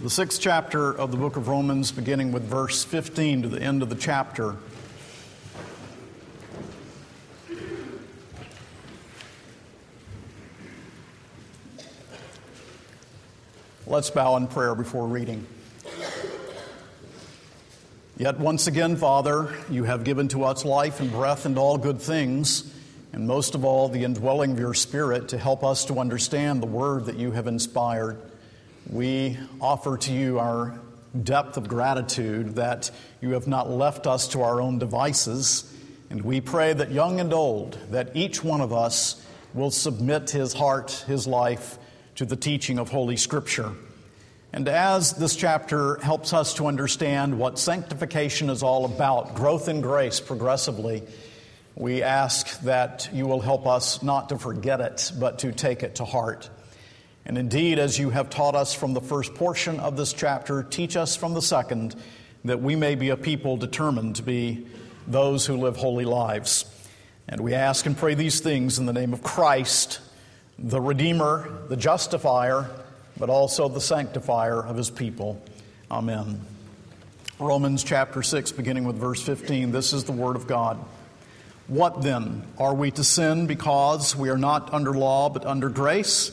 the sixth chapter of the book of Romans, beginning with verse 15 to the end of the chapter. Let's bow in prayer before reading. Yet once again, Father, you have given to us life and breath and all good things, and most of all, the indwelling of your Spirit to help us to understand the word that you have inspired. We offer to you our depth of gratitude that you have not left us to our own devices, and we pray that young and old, that each one of us will submit his heart, his life, to the teaching of Holy Scripture. And as this chapter helps us to understand what sanctification is all about, growth in grace progressively, we ask that you will help us not to forget it, but to take it to heart. And indeed, as you have taught us from the first portion of this chapter, teach us from the second, that we may be a people determined to be those who live holy lives. And we ask and pray these things in the name of Christ, the Redeemer, the Justifier, but also the Sanctifier of His people. Amen. Romans chapter 6, beginning with verse 15. This is the Word of God. What then? Are we to sin because we are not under law but under grace?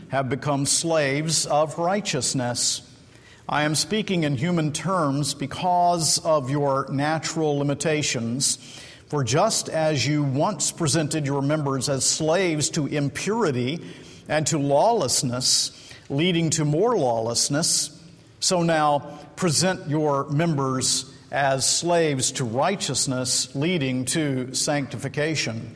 have become slaves of righteousness. I am speaking in human terms because of your natural limitations. For just as you once presented your members as slaves to impurity, and to lawlessness, leading to more lawlessness. So now present your members as slaves to righteousness, leading to sanctification.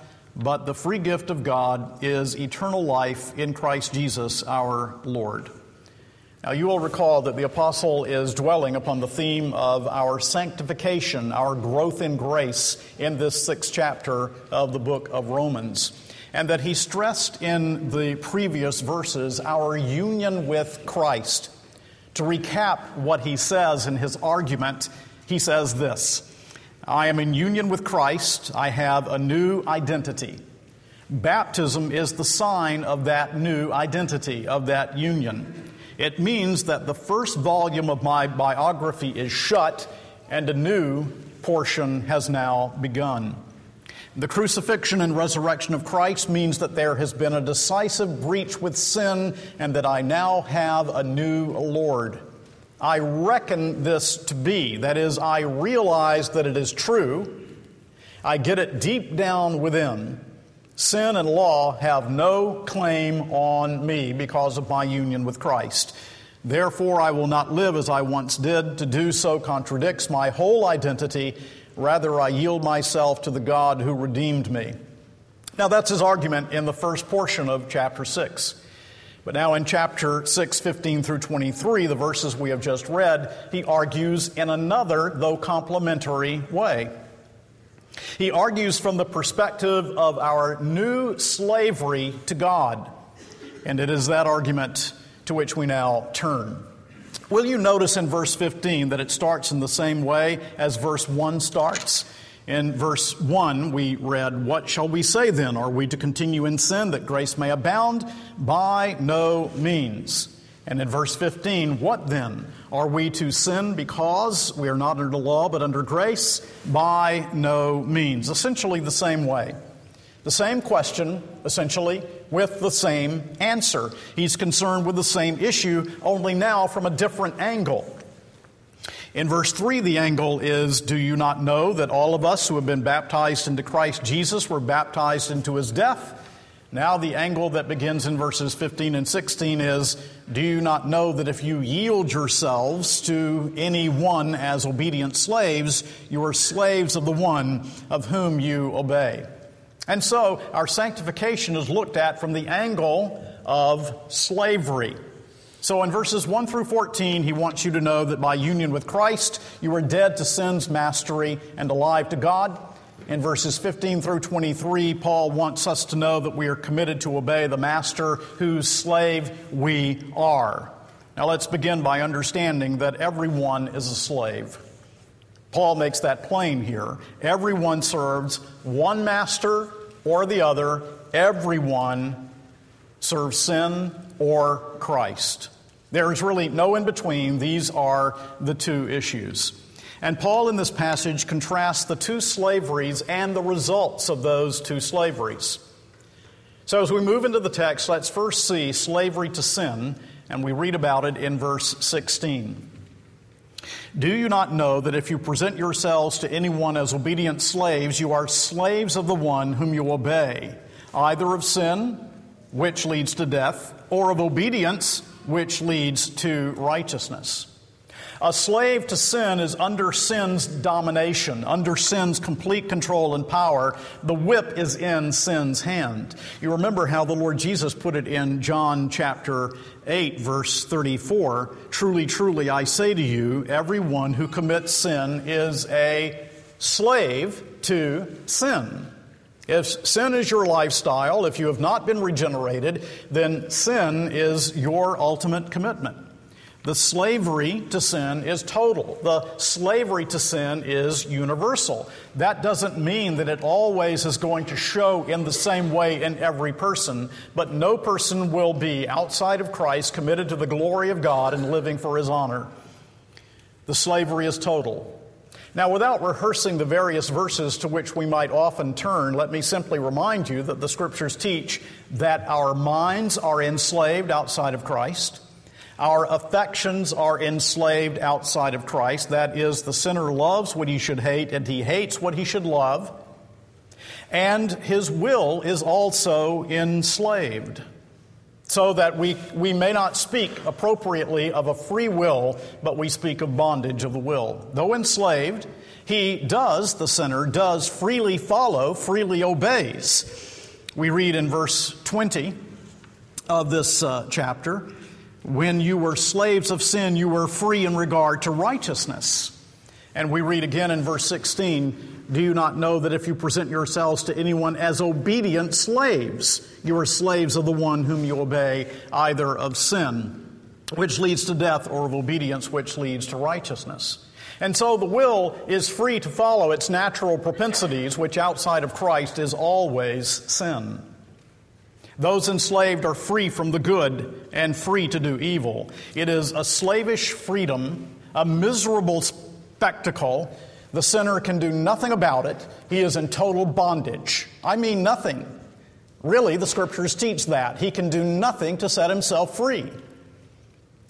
but the free gift of God is eternal life in Christ Jesus our Lord. Now, you will recall that the apostle is dwelling upon the theme of our sanctification, our growth in grace in this sixth chapter of the book of Romans and that he stressed in the previous verses our union with Christ. To recap what he says in his argument, he says this I am in union with Christ, I have a new identity. Baptism is the sign of that new identity, of that union. It means that the first volume of my biography is shut and a new portion has now begun. The crucifixion and resurrection of Christ means that there has been a decisive breach with sin and that I now have a new Lord. I reckon this to be, that is, I realize that it is true. I get it deep down within. Sin and law have no claim on me because of my union with Christ. Therefore, I will not live as I once did. To do so contradicts my whole identity Rather, I yield myself to the God who redeemed me. Now, that's his argument in the first portion of chapter 6. But now in chapter 6, 15 through 23, the verses we have just read, he argues in another, though complementary, way. He argues from the perspective of our new slavery to God. And it is that argument to which we now turn. Will you notice in verse 15 that it starts in the same way as verse 1 starts? In verse 1, we read, What shall we say then? Are we to continue in sin that grace may abound? By no means. And in verse 15, What then? Are we to sin because we are not under the law but under grace? By no means. Essentially the same way. The same question, essentially, with the same answer. He's concerned with the same issue, only now from a different angle. In verse 3, the angle is Do you not know that all of us who have been baptized into Christ Jesus were baptized into his death? Now, the angle that begins in verses 15 and 16 is Do you not know that if you yield yourselves to any one as obedient slaves, you are slaves of the one of whom you obey? And so, our sanctification is looked at from the angle of slavery. So in verses 1 through 14, he wants you to know that by union with Christ, you are dead to sin's mastery and alive to God. In verses 15 through 23, Paul wants us to know that we are committed to obey the master whose slave we are. Now let's begin by understanding that everyone is a slave. Paul makes that plain here. Everyone serves one master or the other. Everyone serves sin or Christ. There is really no in between. These are the two issues. And Paul in this passage contrasts the two slaveries and the results of those two slaveries. So as we move into the text, let's first see slavery to sin, and we read about it in verse 16. Do you not know that if you present yourselves to anyone as obedient slaves, you are slaves of the one whom you obey, either of sin, which leads to death, or of obedience, which leads to righteousness. A slave to sin is under sin's domination, under sin's complete control and power. The whip is in sin's hand. You remember how the Lord Jesus put it in John chapter 8, verse 34 Truly, truly, I say to you, everyone who commits sin is a slave to sin. If sin is your lifestyle, if you have not been regenerated, then sin is your ultimate commitment. The slavery to sin is total. The slavery to sin is universal. That doesn't mean that it always is going to show in the same way in every person, but no person will be outside of Christ committed to the glory of God and living for his honor. The slavery is total. Now, without rehearsing the various verses to which we might often turn, let me simply remind you that the Scriptures teach that our minds are enslaved outside of Christ. Our affections are enslaved outside of Christ. That is, the sinner loves what he should hate and he hates what he should love. And his will is also enslaved so that we, we may not speak appropriately of a free will, but we speak of bondage of the will. Though enslaved, he does, the sinner, does freely follow, freely obeys. We read in verse 20 of this uh, chapter when you were slaves of sin, you were free in regard to righteousness. And we read again in verse 16 do you not know that if you present yourselves to anyone as obedient slaves, you are slaves of the one whom you obey, either of sin, which leads to death, or of obedience, which leads to righteousness? And so the will is free to follow its natural propensities, which outside of Christ is always sin. Those enslaved are free from the good and free to do evil. It is a slavish freedom, a miserable spectacle the sinner can do nothing about it. He is in total bondage. I mean, nothing. Really, the scriptures teach that. He can do nothing to set himself free.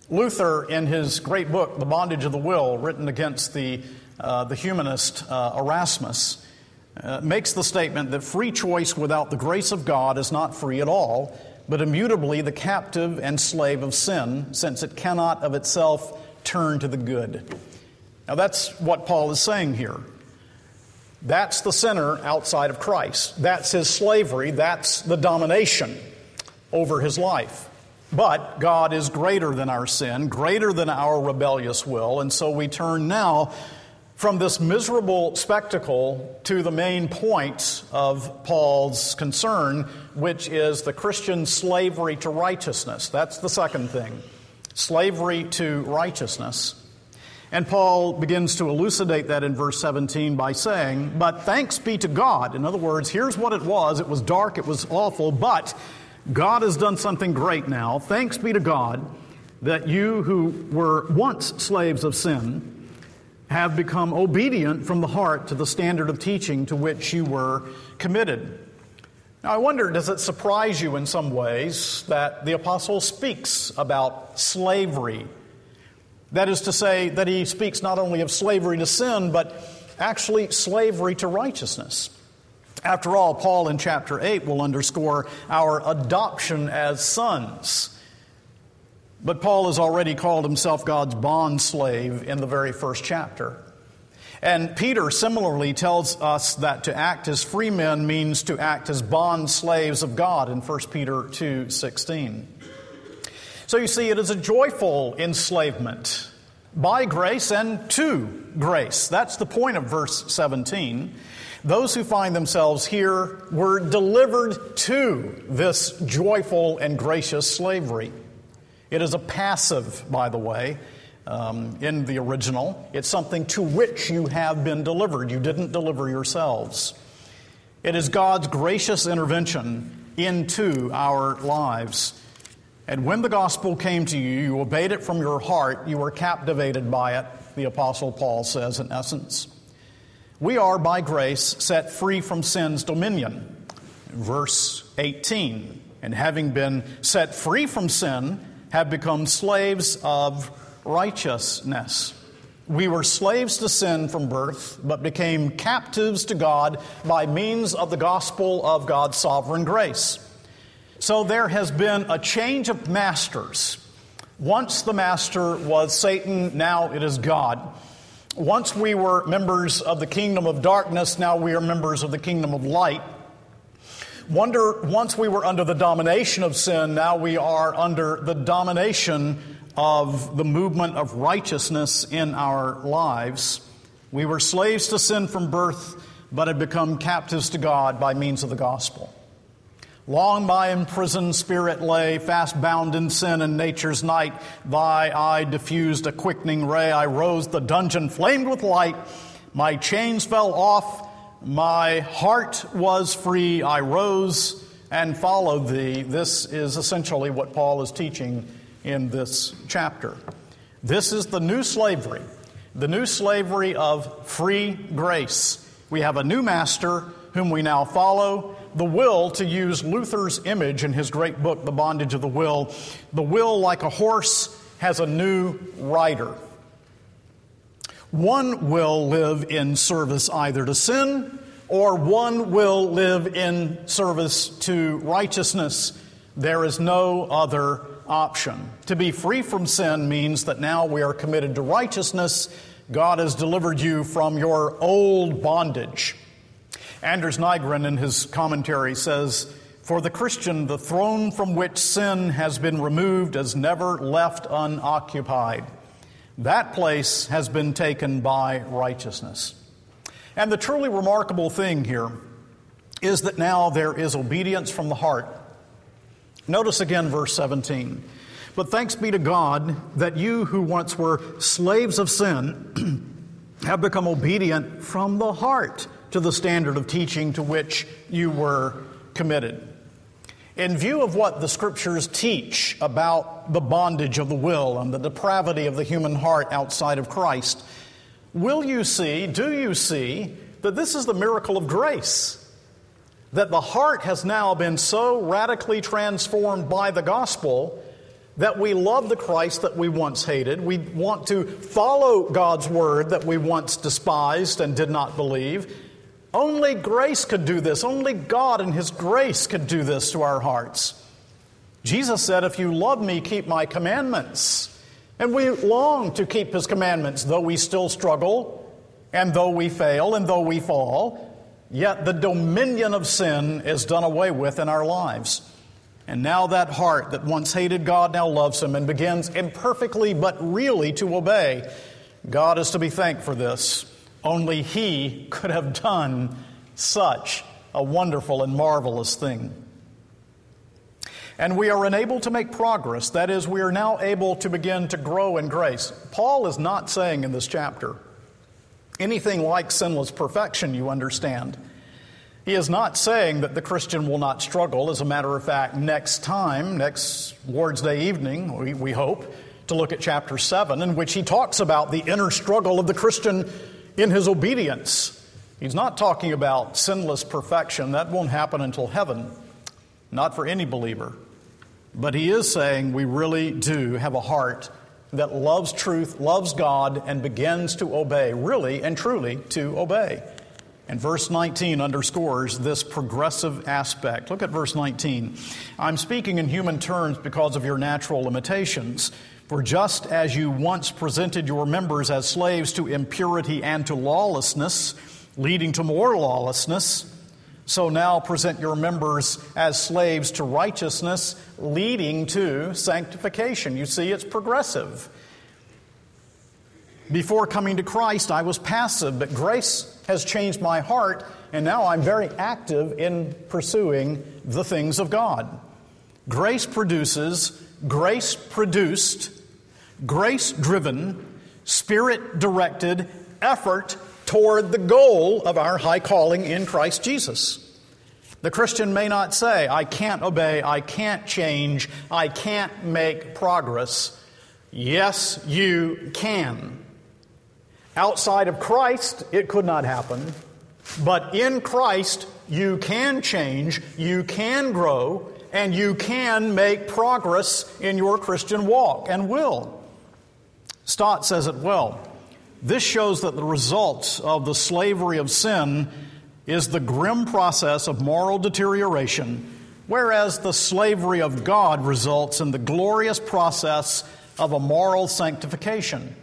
Luther, in his great book, The Bondage of the Will, written against the, uh, the humanist uh, Erasmus, uh, makes the statement that free choice without the grace of God is not free at all, but immutably the captive and slave of sin, since it cannot of itself turn to the good. Now, that's what Paul is saying here. That's the sinner outside of Christ. That's his slavery. That's the domination over his life. But God is greater than our sin, greater than our rebellious will, and so we turn now from this miserable spectacle to the main point of Paul's concern, which is the Christian slavery to righteousness. That's the second thing slavery to righteousness. And Paul begins to elucidate that in verse 17 by saying, But thanks be to God. In other words, here's what it was it was dark, it was awful, but God has done something great now. Thanks be to God that you who were once slaves of sin have become obedient from the heart to the standard of teaching to which you were committed. Now, I wonder, does it surprise you in some ways that the apostle speaks about slavery That is to say, that he speaks not only of slavery to sin, but actually slavery to righteousness. After all, Paul in chapter 8 will underscore our adoption as sons. But Paul has already called himself God's bond slave in the very first chapter. And Peter similarly tells us that to act as free men means to act as bond slaves of God in 1 Peter 2:16. So you see it is a joyful enslavement by grace and to grace. That's the point of verse 17. Those who find themselves here were delivered to this joyful and gracious slavery. It is a passive, by the way, um, in the original. It's something to which you have been delivered. You didn't deliver yourselves. It is God's gracious intervention into our lives. And when the gospel came to you, you obeyed it from your heart, you were captivated by it, the Apostle Paul says in essence. We are, by grace, set free from sin's dominion. Verse 18. And having been set free from sin, have become slaves of righteousness. We were slaves to sin from birth, but became captives to God by means of the gospel of God's sovereign grace. So there has been a change of masters. Once the master was Satan, now it is God. Once we were members of the kingdom of darkness, now we are members of the kingdom of light. Wonder, once we were under the domination of sin, now we are under the domination of the movement of righteousness in our lives. We were slaves to sin from birth, but had become captives to God by means of the gospel. Long my imprisoned spirit lay, fast bound in sin and nature's night. Thy eye diffused a quickening ray. I rose, the dungeon flamed with light. My chains fell off, my heart was free. I rose and followed thee. This is essentially what Paul is teaching in this chapter. This is the new slavery, the new slavery of free grace. We have a new master whom we now follow the will, to use Luther's image in his great book, The Bondage of the Will, the will, like a horse, has a new rider. One will live in service either to sin, or one will live in service to righteousness. There is no other option. To be free from sin means that now we are committed to righteousness. God has delivered you from your old bondage. Anders Nygren, in his commentary, says, For the Christian, the throne from which sin has been removed is never left unoccupied. That place has been taken by righteousness. And the truly remarkable thing here is that now there is obedience from the heart. Notice again verse 17. But thanks be to God that you who once were slaves of sin have become obedient from the heart to the standard of teaching to which you were committed. In view of what the scriptures teach about the bondage of the will and the depravity of the human heart outside of Christ, will you see, do you see, that this is the miracle of grace? That the heart has now been so radically transformed by the gospel that we love the Christ that we once hated. We want to follow God's word that we once despised and did not believe. Only grace could do this. Only God and His grace could do this to our hearts. Jesus said, If you love me, keep my commandments. And we long to keep His commandments, though we still struggle, and though we fail, and though we fall. Yet the dominion of sin is done away with in our lives. And now that heart that once hated God now loves Him and begins imperfectly but really to obey. God is to be thanked for this. Only He could have done such a wonderful and marvelous thing. And we are enabled to make progress. That is, we are now able to begin to grow in grace. Paul is not saying in this chapter anything like sinless perfection, you understand. He is not saying that the Christian will not struggle. As a matter of fact, next time, next Lord's Day evening, we, we hope to look at chapter 7, in which he talks about the inner struggle of the Christian in his obedience. He's not talking about sinless perfection. That won't happen until heaven, not for any believer. But he is saying we really do have a heart that loves truth, loves God, and begins to obey, really and truly to obey. And verse 19 underscores this progressive aspect. Look at verse 19. I'm speaking in human terms because of your natural limitations. For just as you once presented your members as slaves to impurity and to lawlessness, leading to more lawlessness, so now present your members as slaves to righteousness, leading to sanctification. You see, it's progressive. Before coming to Christ, I was passive, but grace has changed my heart, and now I'm very active in pursuing the things of God. Grace produces, grace produced, grace driven, spirit directed effort toward the goal of our high calling in Christ Jesus. The Christian may not say, I can't obey, I can't change, I can't make progress. Yes, you can. Outside of Christ, it could not happen. But in Christ, you can change, you can grow, and you can make progress in your Christian walk and will. Stott says it well. This shows that the result of the slavery of sin is the grim process of moral deterioration, whereas the slavery of God results in the glorious process of a moral sanctification.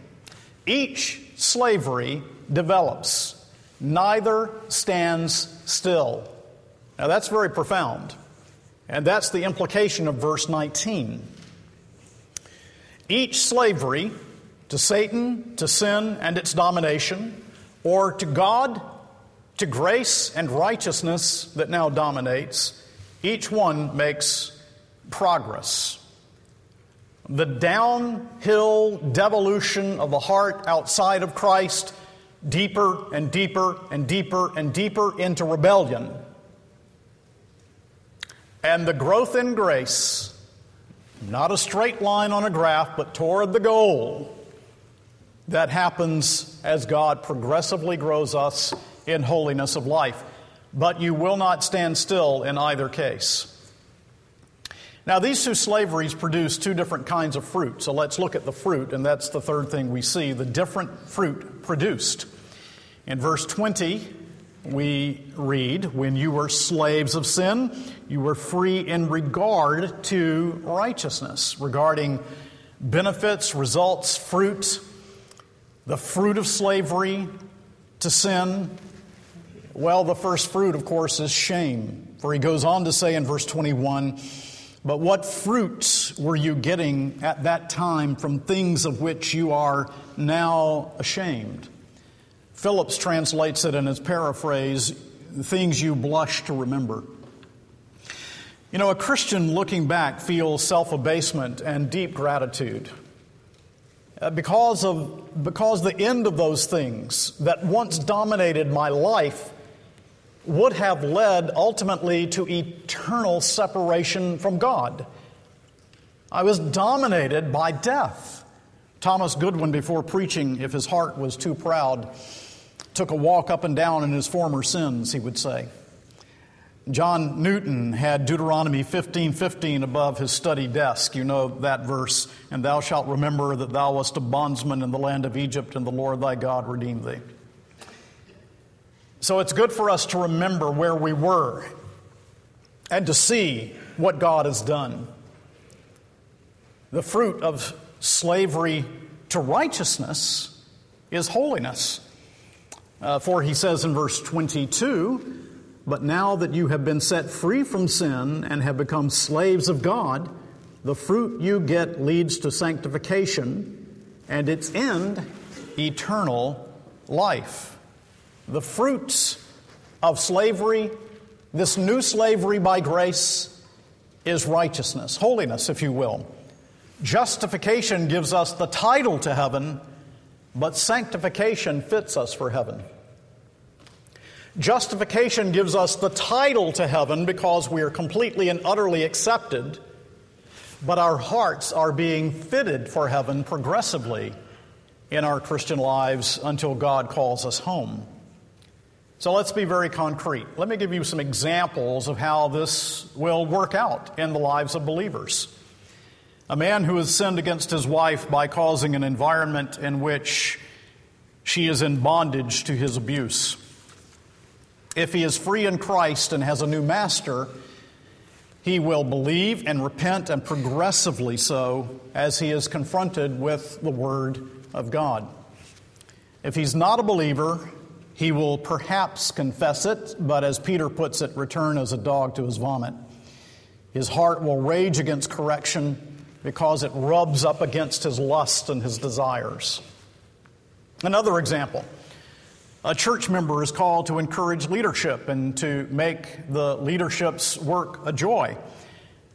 Each slavery develops, neither stands still. Now that's very profound, and that's the implication of verse 19. Each slavery to Satan, to sin and its domination, or to God, to grace and righteousness that now dominates, each one makes progress. The downhill devolution of the heart outside of Christ, deeper and deeper and deeper and deeper into rebellion. And the growth in grace, not a straight line on a graph, but toward the goal that happens as God progressively grows us in holiness of life. But you will not stand still in either case. Now, these two slaveries produce two different kinds of fruit. So let's look at the fruit, and that's the third thing we see the different fruit produced. In verse 20, we read, When you were slaves of sin, you were free in regard to righteousness, regarding benefits, results, fruit the fruit of slavery to sin? Well, the first fruit, of course, is shame. For he goes on to say in verse 21 But what fruits were you getting at that time from things of which you are now ashamed? Phillips translates it in his paraphrase things you blush to remember. You know, a Christian looking back feels self abasement and deep gratitude. Uh, because of because the end of those things that once dominated my life would have led ultimately to eternal separation from God. I was dominated by death. Thomas Goodwin, before preaching, if his heart was too proud, took a walk up and down in his former sins, he would say. John Newton had Deuteronomy 15 15 above his study desk. You know that verse. And thou shalt remember that thou wast a bondsman in the land of Egypt, and the Lord thy God redeemed thee. So it's good for us to remember where we were and to see what God has done. The fruit of slavery to righteousness is holiness. Uh, for he says in verse 22, but now that you have been set free from sin and have become slaves of God, the fruit you get leads to sanctification and its end, eternal life. The fruits of slavery, this new slavery by grace, is righteousness, holiness, if you will. Justification gives us the title to heaven, but sanctification fits us for heaven. Justification gives us the title to heaven because we are completely and utterly accepted, but our hearts are being fitted for heaven progressively in our Christian lives until God calls us home. So let's be very concrete. Let me give you some examples of how this will work out in the lives of believers. A man who has sinned against his wife by causing an environment in which she is in bondage to his abuse. If he is free in Christ and has a new master, he will believe and repent, and progressively so, as he is confronted with the Word of God. If he's not a believer, he will perhaps confess it, but as Peter puts it, return as a dog to his vomit. His heart will rage against correction because it rubs up against his lust and his desires. Another example a church member is called to encourage leadership and to make the leadership's work a joy.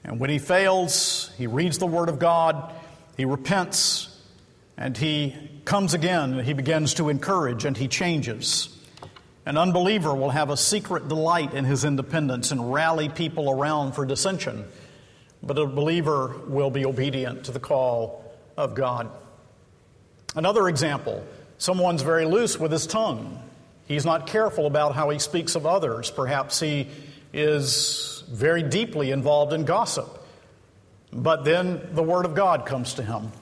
And when he fails, he reads the Word of God, he repents, and he comes again, and he begins to encourage, and he changes. An unbeliever will have a secret delight in his independence and rally people around for dissension, but a believer will be obedient to the call of God. Another example Someone's very loose with his tongue. He's not careful about how he speaks of others. Perhaps he is very deeply involved in gossip. But then the Word of God comes to him,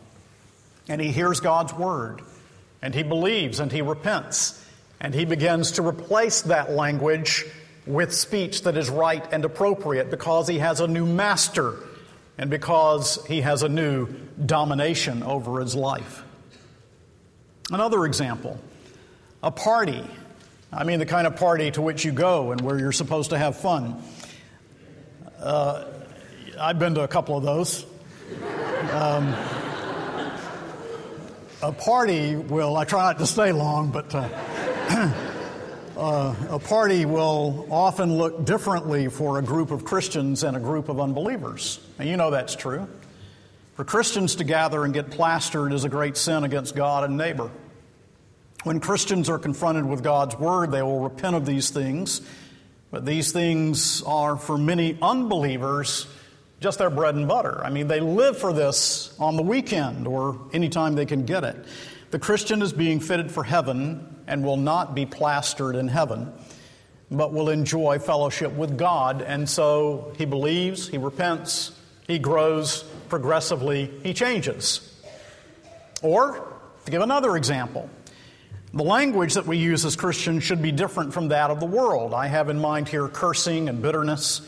and he hears God's Word, and he believes, and he repents, and he begins to replace that language with speech that is right and appropriate because he has a new master and because he has a new domination over his life. Another example a party. I mean, the kind of party to which you go and where you're supposed to have fun. Uh, I've been to a couple of those. Um, a party will, I try not to stay long, but uh, uh, a party will often look differently for a group of Christians and a group of unbelievers. And you know that's true. For Christians to gather and get plastered is a great sin against God and neighbor. When Christians are confronted with God's Word, they will repent of these things. But these things are, for many unbelievers, just their bread and butter. I mean, they live for this on the weekend or anytime they can get it. The Christian is being fitted for heaven and will not be plastered in heaven, but will enjoy fellowship with God. And so he believes, he repents, he grows progressively, he changes. Or, to give another example, the language that we use as Christians should be different from that of the world. I have in mind here cursing and bitterness.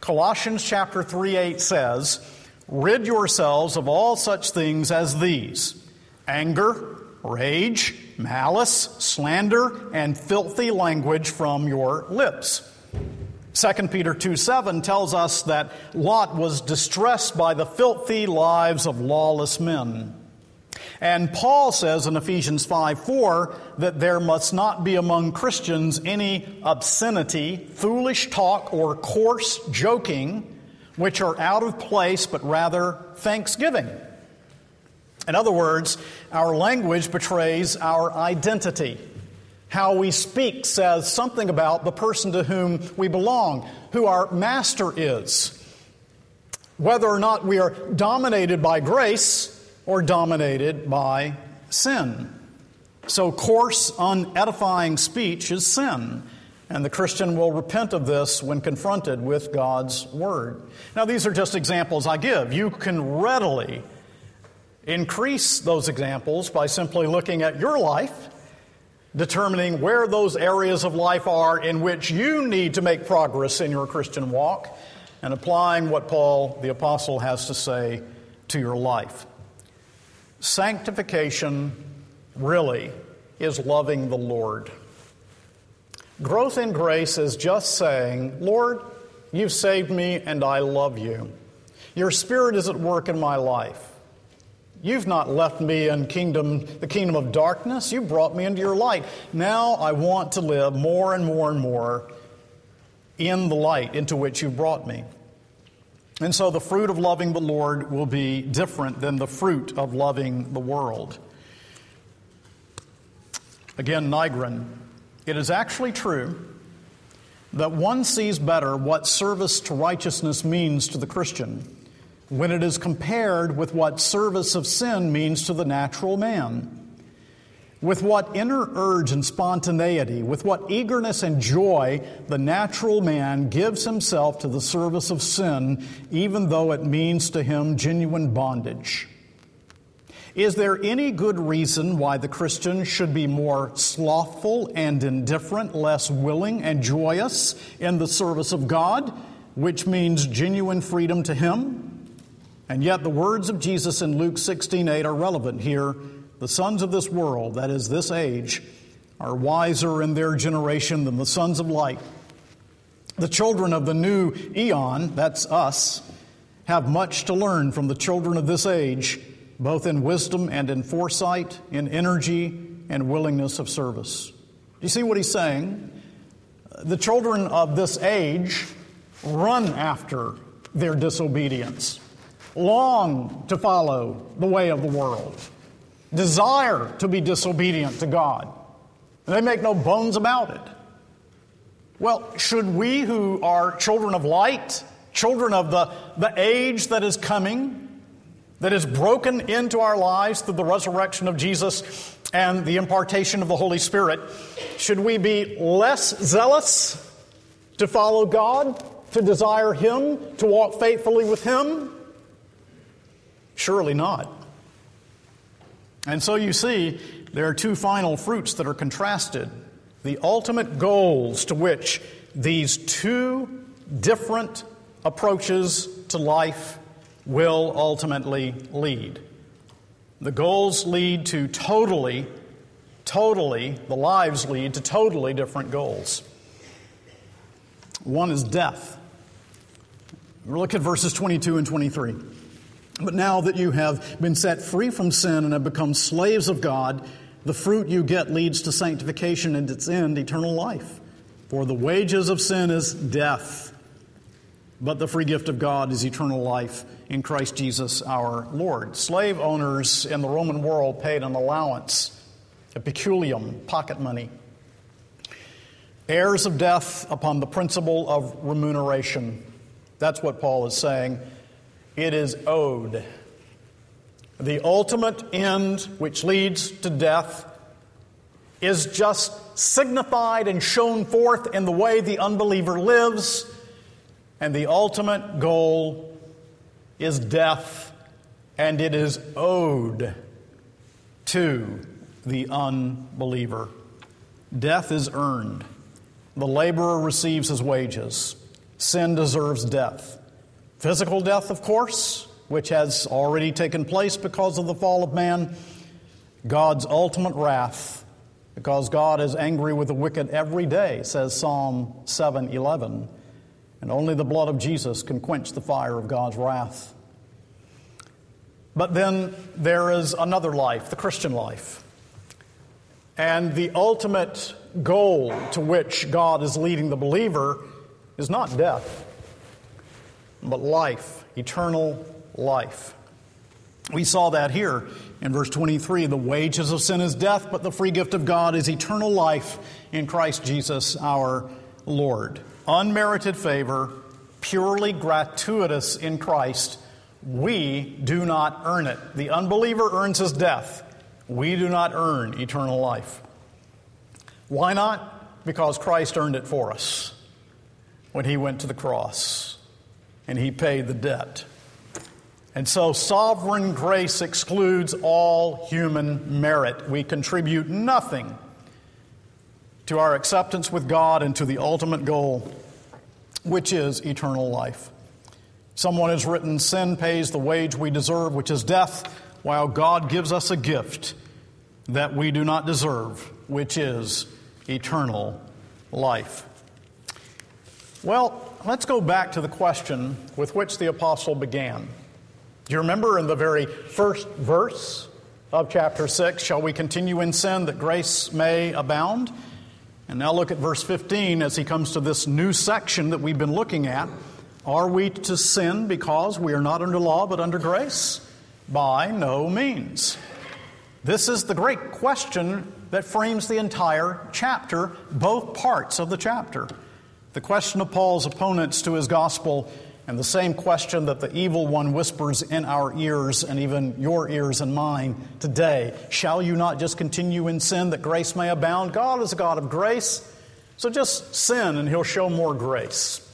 Colossians chapter 3 8 says, Rid yourselves of all such things as these anger, rage, malice, slander, and filthy language from your lips. 2 Peter 2 7 tells us that Lot was distressed by the filthy lives of lawless men. And Paul says in Ephesians 5 4 that there must not be among Christians any obscenity, foolish talk, or coarse joking, which are out of place, but rather thanksgiving. In other words, our language betrays our identity. How we speak says something about the person to whom we belong, who our master is. Whether or not we are dominated by grace or dominated by sin. So, coarse, unedifying speech is sin, and the Christian will repent of this when confronted with God's Word. Now, these are just examples I give. You can readily increase those examples by simply looking at your life, determining where those areas of life are in which you need to make progress in your Christian walk, and applying what Paul the Apostle has to say to your life. Sanctification really is loving the Lord. Growth in grace is just saying, Lord, you've saved me and I love you. Your spirit is at work in my life. You've not left me in kingdom, the kingdom of darkness. You brought me into your light. Now I want to live more and more and more in the light into which you've brought me. And so the fruit of loving the Lord will be different than the fruit of loving the world. Again, Nygren, it is actually true that one sees better what service to righteousness means to the Christian when it is compared with what service of sin means to the natural man. With what inner urge and spontaneity, with what eagerness and joy the natural man gives himself to the service of sin, even though it means to him genuine bondage. Is there any good reason why the Christian should be more slothful and indifferent, less willing and joyous in the service of God, which means genuine freedom to him? And yet the words of Jesus in Luke 16:8 are relevant here the sons of this world, that is, this age, are wiser in their generation than the sons of light. The children of the new eon, that's us, have much to learn from the children of this age, both in wisdom and in foresight, in energy and willingness of service. Do you see what he's saying? The children of this age run after their disobedience, long to follow the way of the world desire to be disobedient to God. They make no bones about it. Well, should we who are children of light, children of the, the age that is coming, that is broken into our lives through the resurrection of Jesus and the impartation of the Holy Spirit, should we be less zealous to follow God, to desire Him, to walk faithfully with Him? Surely not. And so you see, there are two final fruits that are contrasted. The ultimate goals to which these two different approaches to life will ultimately lead. The goals lead to totally, totally, the lives lead to totally different goals. One is death. Look at verses 22 and 23. But now that you have been set free from sin and have become slaves of God, the fruit you get leads to sanctification and its end, eternal life. For the wages of sin is death, but the free gift of God is eternal life in Christ Jesus our Lord. Slave owners in the Roman world paid an allowance, a peculium, pocket money. Heirs of death upon the principle of remuneration. That's what Paul is saying it is owed. The ultimate end, which leads to death, is just signified and shown forth in the way the unbeliever lives, and the ultimate goal is death, and it is owed to the unbeliever. Death is earned. The laborer receives his wages. Sin deserves death. Physical death, of course, which has already taken place because of the fall of man. God's ultimate wrath, because God is angry with the wicked every day, says Psalm 7:11. And only the blood of Jesus can quench the fire of God's wrath. But then there is another life, the Christian life. And the ultimate goal to which God is leading the believer is not death but life, eternal life. We saw that here in verse 23. The wages of sin is death, but the free gift of God is eternal life in Christ Jesus our Lord. Unmerited favor, purely gratuitous in Christ. We do not earn it. The unbeliever earns his death. We do not earn eternal life. Why not? Because Christ earned it for us when he went to the cross and he paid the debt. And so sovereign grace excludes all human merit. We contribute nothing to our acceptance with God and to the ultimate goal, which is eternal life. Someone has written, Sin pays the wage we deserve, which is death, while God gives us a gift that we do not deserve, which is eternal life. Well, let's go back to the question with which the apostle began. Do you remember in the very first verse of chapter 6, shall we continue in sin that grace may abound? And now look at verse 15 as he comes to this new section that we've been looking at. Are we to sin because we are not under law but under grace? By no means. This is the great question that frames the entire chapter, both parts of the chapter. The question of Paul's opponents to his gospel and the same question that the evil one whispers in our ears and even your ears and mine today. Shall you not just continue in sin that grace may abound? God is a God of grace, so just sin and He'll show more grace.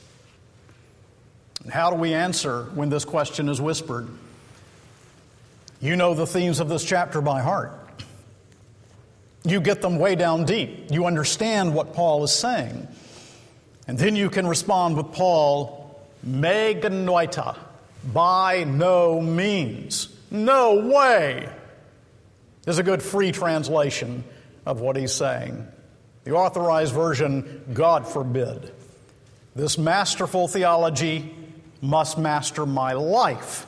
And how do we answer when this question is whispered? You know the themes of this chapter by heart. You get them way down deep. You understand what Paul is saying. And then you can respond with Paul, me genoito, by no means, no way, is a good free translation of what he's saying. The authorized version, God forbid. This masterful theology must master my life.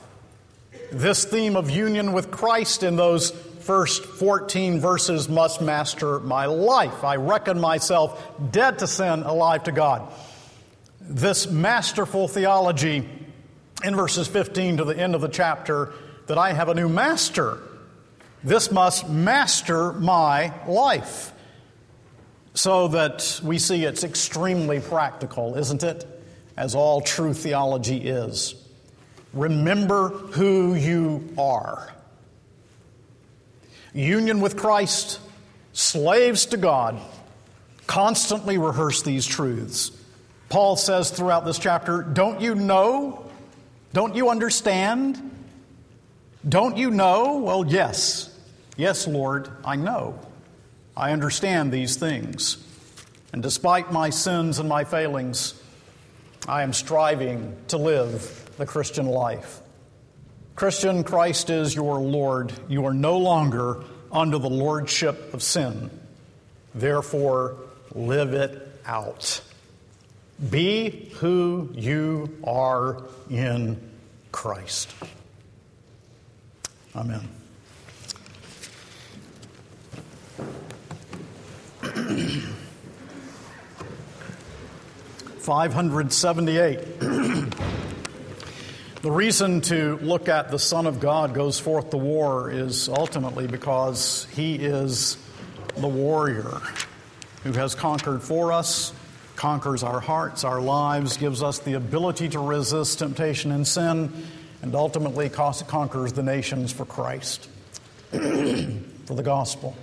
This theme of union with Christ in those first 14 verses must master my life. I reckon myself dead to sin, alive to God. This masterful theology in verses 15 to the end of the chapter that I have a new master. This must master my life. So that we see it's extremely practical, isn't it? As all true theology is. Remember who you are union with Christ, slaves to God, constantly rehearse these truths. Paul says throughout this chapter, Don't you know? Don't you understand? Don't you know? Well, yes. Yes, Lord, I know. I understand these things. And despite my sins and my failings, I am striving to live the Christian life. Christian, Christ is your Lord. You are no longer under the lordship of sin. Therefore, live it out. Be who you are in Christ. Amen. Five hundred seventy eight. The reason to look at the Son of God goes forth to war is ultimately because he is the warrior who has conquered for us, conquers our hearts, our lives, gives us the ability to resist temptation and sin, and ultimately conquers the nations for Christ, for the gospel.